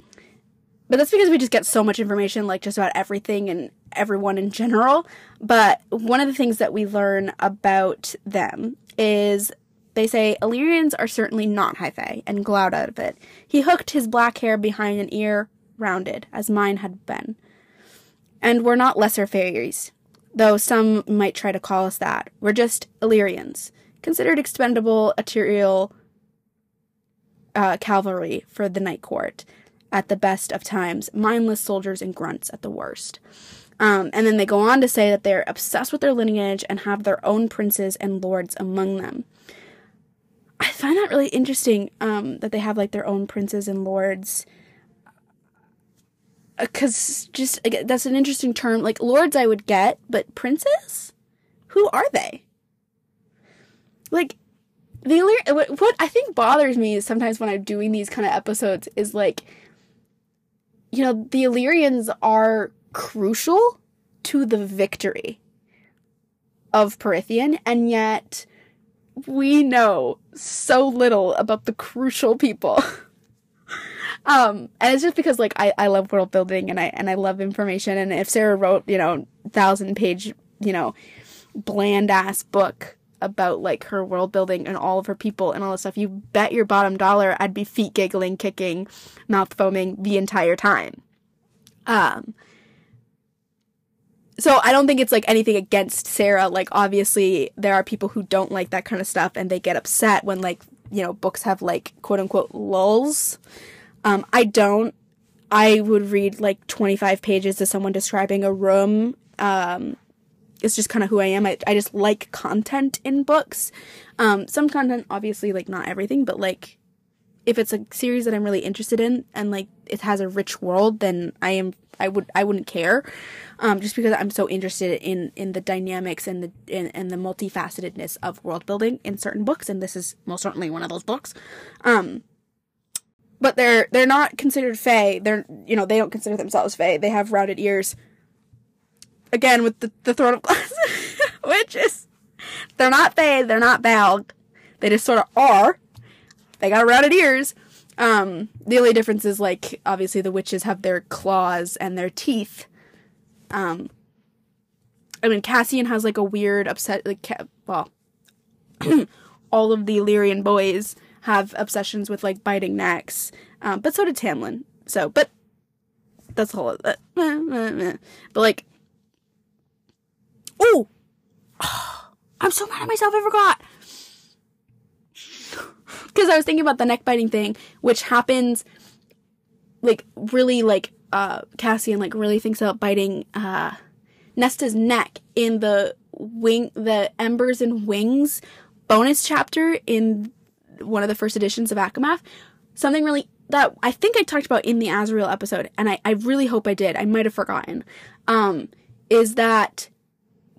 but that's because we just get so much information, like just about everything and everyone in general. But one of the things that we learn about them is they say Illyrians are certainly not high fae and glout out of it. He hooked his black hair behind an ear, rounded, as mine had been. And we're not lesser fairies, though some might try to call us that. We're just Illyrians, considered expendable arterial uh, cavalry for the Night Court at the best of times, mindless soldiers and grunts at the worst. Um, and then they go on to say that they're obsessed with their lineage and have their own princes and lords among them. I find that really interesting um, that they have like their own princes and lords because just that's an interesting term. Like lords, I would get, but princes, who are they? Like the Illyrian, what I think bothers me is sometimes when I'm doing these kind of episodes is like, you know, the Illyrians are crucial to the victory of Prythian, and yet we know so little about the crucial people. Um, and it's just because like I, I love world building and I and I love information and if Sarah wrote, you know, thousand page, you know, bland ass book about like her world building and all of her people and all this stuff, you bet your bottom dollar I'd be feet giggling, kicking, mouth foaming the entire time. Um so I don't think it's like anything against Sarah. Like obviously there are people who don't like that kind of stuff and they get upset when like, you know, books have like quote unquote lulls. Um, I don't. I would read like 25 pages of someone describing a room. Um, it's just kind of who I am. I, I just like content in books. Um, some content, obviously, like not everything, but like if it's a series that I'm really interested in and like it has a rich world, then I am I would I wouldn't care, um, just because I'm so interested in in the dynamics and the in, and the multifacetedness of world building in certain books, and this is most certainly one of those books. Um, but they're they're not considered fae. They're you know they don't consider themselves fae. They have rounded ears. Again with the the throne of glass, which is they're not fae. They're not Valg. They just sort of are. They got rounded ears. Um, the only difference is like obviously the witches have their claws and their teeth. Um, I mean Cassian has like a weird upset like well, all of the Illyrian boys have obsessions with like biting necks. Um, but so did Tamlin. So, but that's the whole. Uh, but like, ooh, oh, I'm so mad at myself. I forgot because I was thinking about the neck biting thing, which happens like really like uh Cassian like really thinks about biting uh Nesta's neck in the wing the embers and wings bonus chapter in one of the first editions of ACOMAF, something really that I think I talked about in the Azriel episode, and I, I really hope I did. I might have forgotten. Um, is that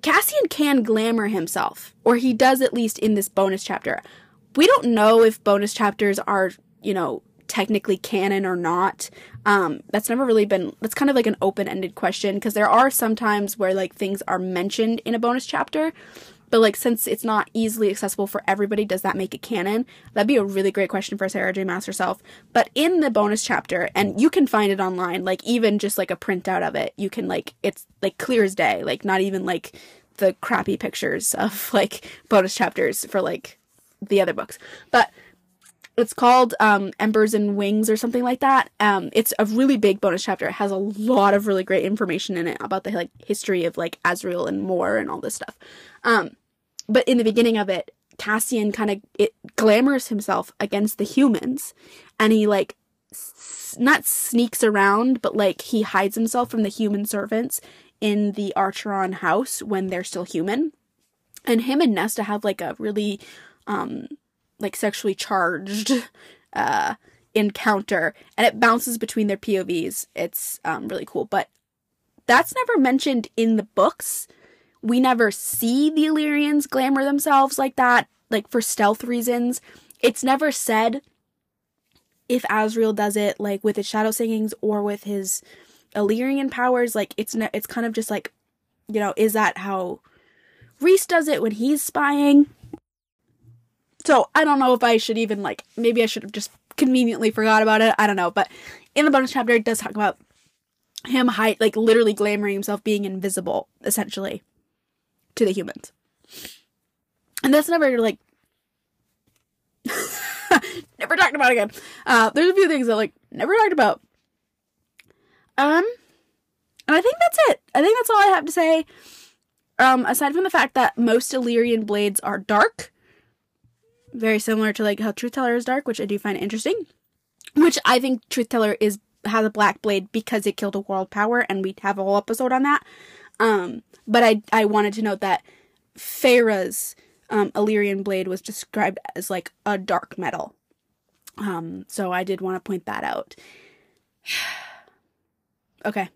Cassian can glamour himself, or he does at least in this bonus chapter. We don't know if bonus chapters are, you know, technically canon or not. Um, that's never really been, that's kind of like an open ended question because there are some times where like things are mentioned in a bonus chapter. But like, since it's not easily accessible for everybody, does that make it canon? That'd be a really great question for Sarah J. Maas herself. But in the bonus chapter, and you can find it online, like even just like a printout of it, you can like it's like clear as day, like not even like the crappy pictures of like bonus chapters for like the other books. But it's called um, Embers and Wings or something like that. Um, it's a really big bonus chapter. It has a lot of really great information in it about the like history of like Azriel and Mor and all this stuff. Um, but in the beginning of it, Cassian kind of it glamours himself against the humans, and he like s- not sneaks around, but like he hides himself from the human servants in the Archeron house when they're still human. And him and Nesta have like a really um like sexually charged uh encounter and it bounces between their POVs. It's um really cool, but that's never mentioned in the books. We never see the Illyrians glamour themselves like that, like for stealth reasons. It's never said if Azriel does it like with his shadow singings or with his Illyrian powers. Like it's ne- it's kind of just like, you know, is that how Rhys does it when he's spying? So I don't know if I should even like maybe I should have just conveniently forgot about it. I don't know, but in the bonus chapter it does talk about him hide like literally glamoring himself being invisible essentially to the humans. And that's never like never talked about again. Uh, there's a few things that like never talked about. Um, and I think that's it. I think that's all I have to say. Um, aside from the fact that most Illyrian blades are dark, very similar to like how Truth Teller is dark, which I do find interesting. Which I think Truth Teller is has a black blade because it killed a world power, and we have a whole episode on that. Um, but I I wanted to note that Feyre's um, Illyrian blade was described as like a dark metal. Um, so I did want to point that out. okay.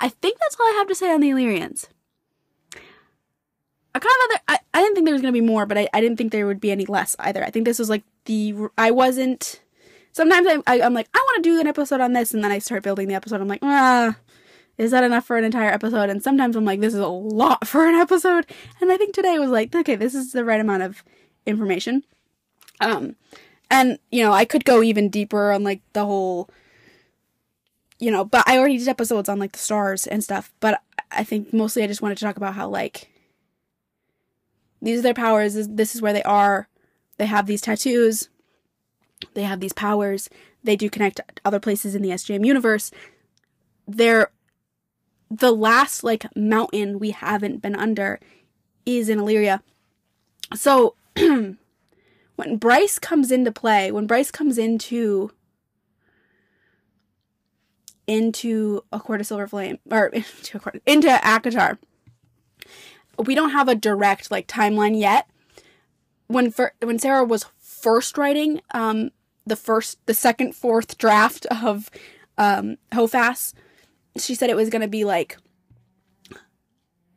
I think that's all I have to say on the Illyrians. I kind of other, I, I didn't think there was going to be more, but I, I didn't think there would be any less either. I think this was like the, I wasn't, sometimes I, I, I'm like, I want to do an episode on this, and then I start building the episode. I'm like, ah, is that enough for an entire episode? And sometimes I'm like, this is a lot for an episode. And I think today was like, okay, this is the right amount of information. Um, and you know, I could go even deeper on like the whole, you know, but I already did episodes on like the stars and stuff. But I think mostly I just wanted to talk about how like these are their powers. This is where they are. They have these tattoos. They have these powers. They do connect to other places in the SJM universe. They're the last like mountain we haven't been under is in Illyria. So when Bryce comes into play, when Bryce comes into into a court of silver flame or into a court, into ACOTAR, we don't have a direct like timeline yet. When for, when Sarah was first writing um the first the second fourth draft of um HOFAS, she said it was going to be like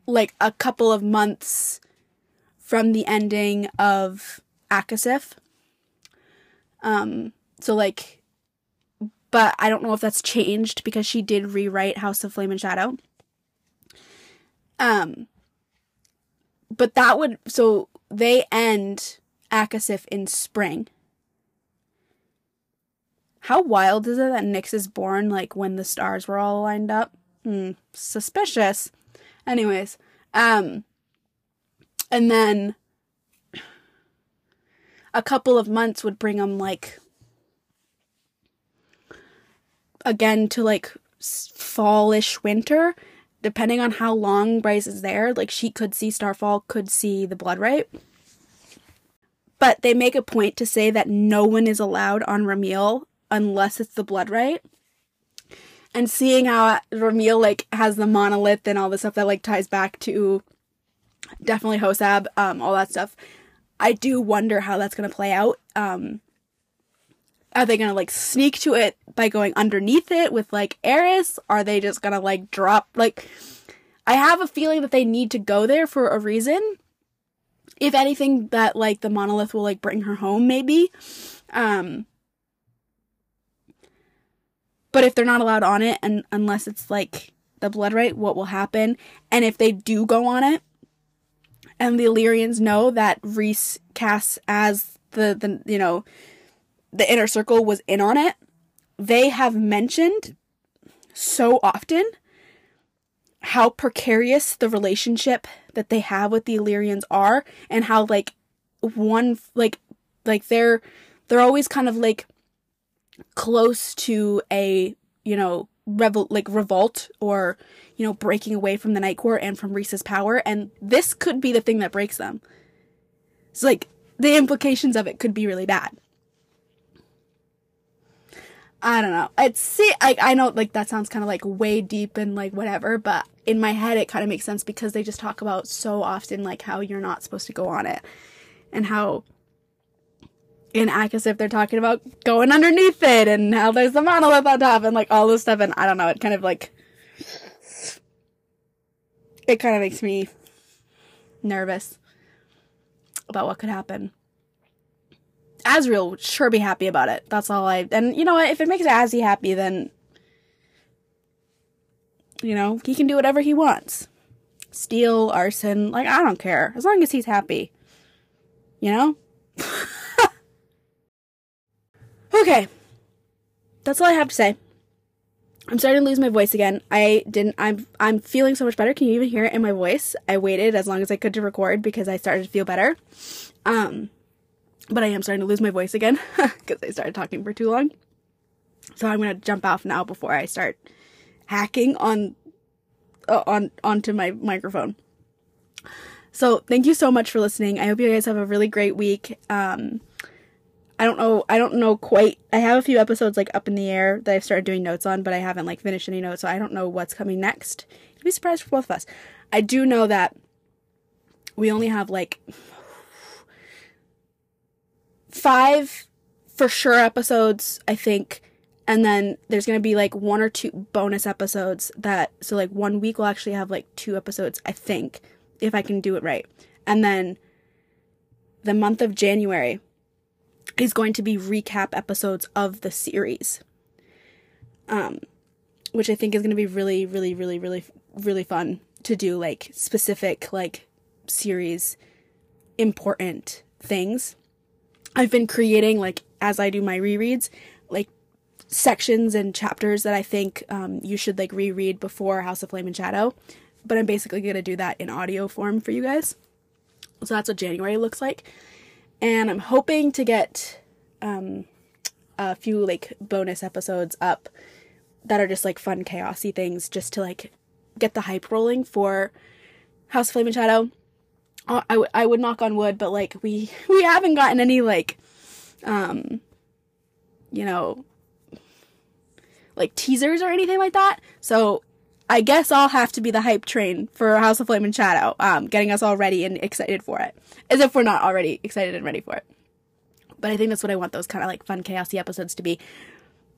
like a couple of months from the ending of ACOSF. Um so like but I don't know if that's changed because she did rewrite House of Flame and Shadow. Um but that would so they end ACOSF in spring. How wild is it that Nyx is born like when the stars were all lined up? Hmm, suspicious. Anyways, um, and then a couple of months would bring them like again to like fallish winter, depending on how long Bryce is there. Like she could see Starfall, could see the Blood Rite. But they make a point to say that no one is allowed on Ramiel unless it's the Blood Rite. And seeing how Ramiel like has the monolith and all the stuff that like ties back to definitely HOSAB, um, all that stuff. I do wonder how that's gonna play out. Um, are they gonna like sneak to it by going underneath it with like Eris? Are they just gonna like drop like? I have a feeling that they need to go there for a reason. If anything, that like the monolith will like bring her home, maybe. Um, but if they're not allowed on it, and unless it's like the blood rite, what will happen? And if they do go on it, and the Illyrians know that Rhys Cass as the the you know the inner circle was in on it, they have mentioned so often how precarious the relationship that they have with the Illyrians are and how like one like like they're they're always kind of like close to a you know like revolt or you know breaking away from the night court and from Rhys's power and this could be the thing that breaks them it's like the implications of it could be really bad I don't know. It's see, I I know like that sounds kind of like way deep and like whatever, but in my head it kind of makes sense because they just talk about so often like how you're not supposed to go on it, and how in if they're talking about going underneath it and how there's the monolith on top and like all this stuff and I don't know. It kind of like it kind of makes me nervous about what could happen. Azriel would sure be happy about it. That's all I. And you know what? If it makes Azzy happy, then you know he can do whatever he wants. Steal, arson, like I don't care as long as he's happy. You know. okay, that's all I have to say. I'm starting to lose my voice again. I didn't. I'm. I'm feeling so much better. Can you even hear it in my voice? I waited as long as I could to record because I started to feel better. Um but I am starting to lose my voice again because I started talking for too long. So I'm gonna jump off now before I start hacking on uh, on onto my microphone. So thank you so much for listening. I hope you guys have a really great week. Um, I don't know. I don't know quite. I have a few episodes like up in the air that I've started doing notes on, but I haven't like finished any notes, so I don't know what's coming next. You'd be surprised for both of us. I do know that we only have like five for sure episodes, I think. And then there's to be like one or two bonus episodes that, so like one week we'll actually have like two episodes, I think, if I can do it right. And then the month of January is going to be recap episodes of the series. Um, which I think is going to be really, really, really, really, really fun to do like specific, like series important things I've been creating like as I do my rereads, like sections and chapters that I think um, you should like reread before House of Flame and Shadow. But I'm basically gonna do that in audio form for you guys. So that's what January looks like, and I'm hoping to get um, a few like bonus episodes up that are just like fun chaosy things, just to like get the hype rolling for House of Flame and Shadow. I, w- I would knock on wood, but like we we haven't gotten any like, um, you know, like teasers or anything like that. So I guess I'll have to be the hype train for House of Flame and Shadow, um, getting us all ready and excited for it, as if we're not already excited and ready for it. But I think that's what I want those kind of like fun, chaosy episodes to be.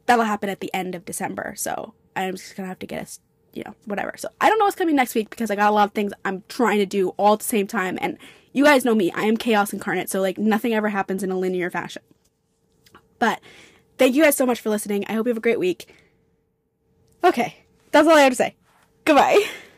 That'll happen at the end of December, so I'm just gonna have to get us you know, whatever. So I don't know what's coming next week because I got a lot of things I'm trying to do all at the same time. And you guys know me, I am chaos incarnate. So like nothing ever happens in a linear fashion. But thank you guys so much for listening. I hope you have a great week. Okay, that's all I have to say. Goodbye.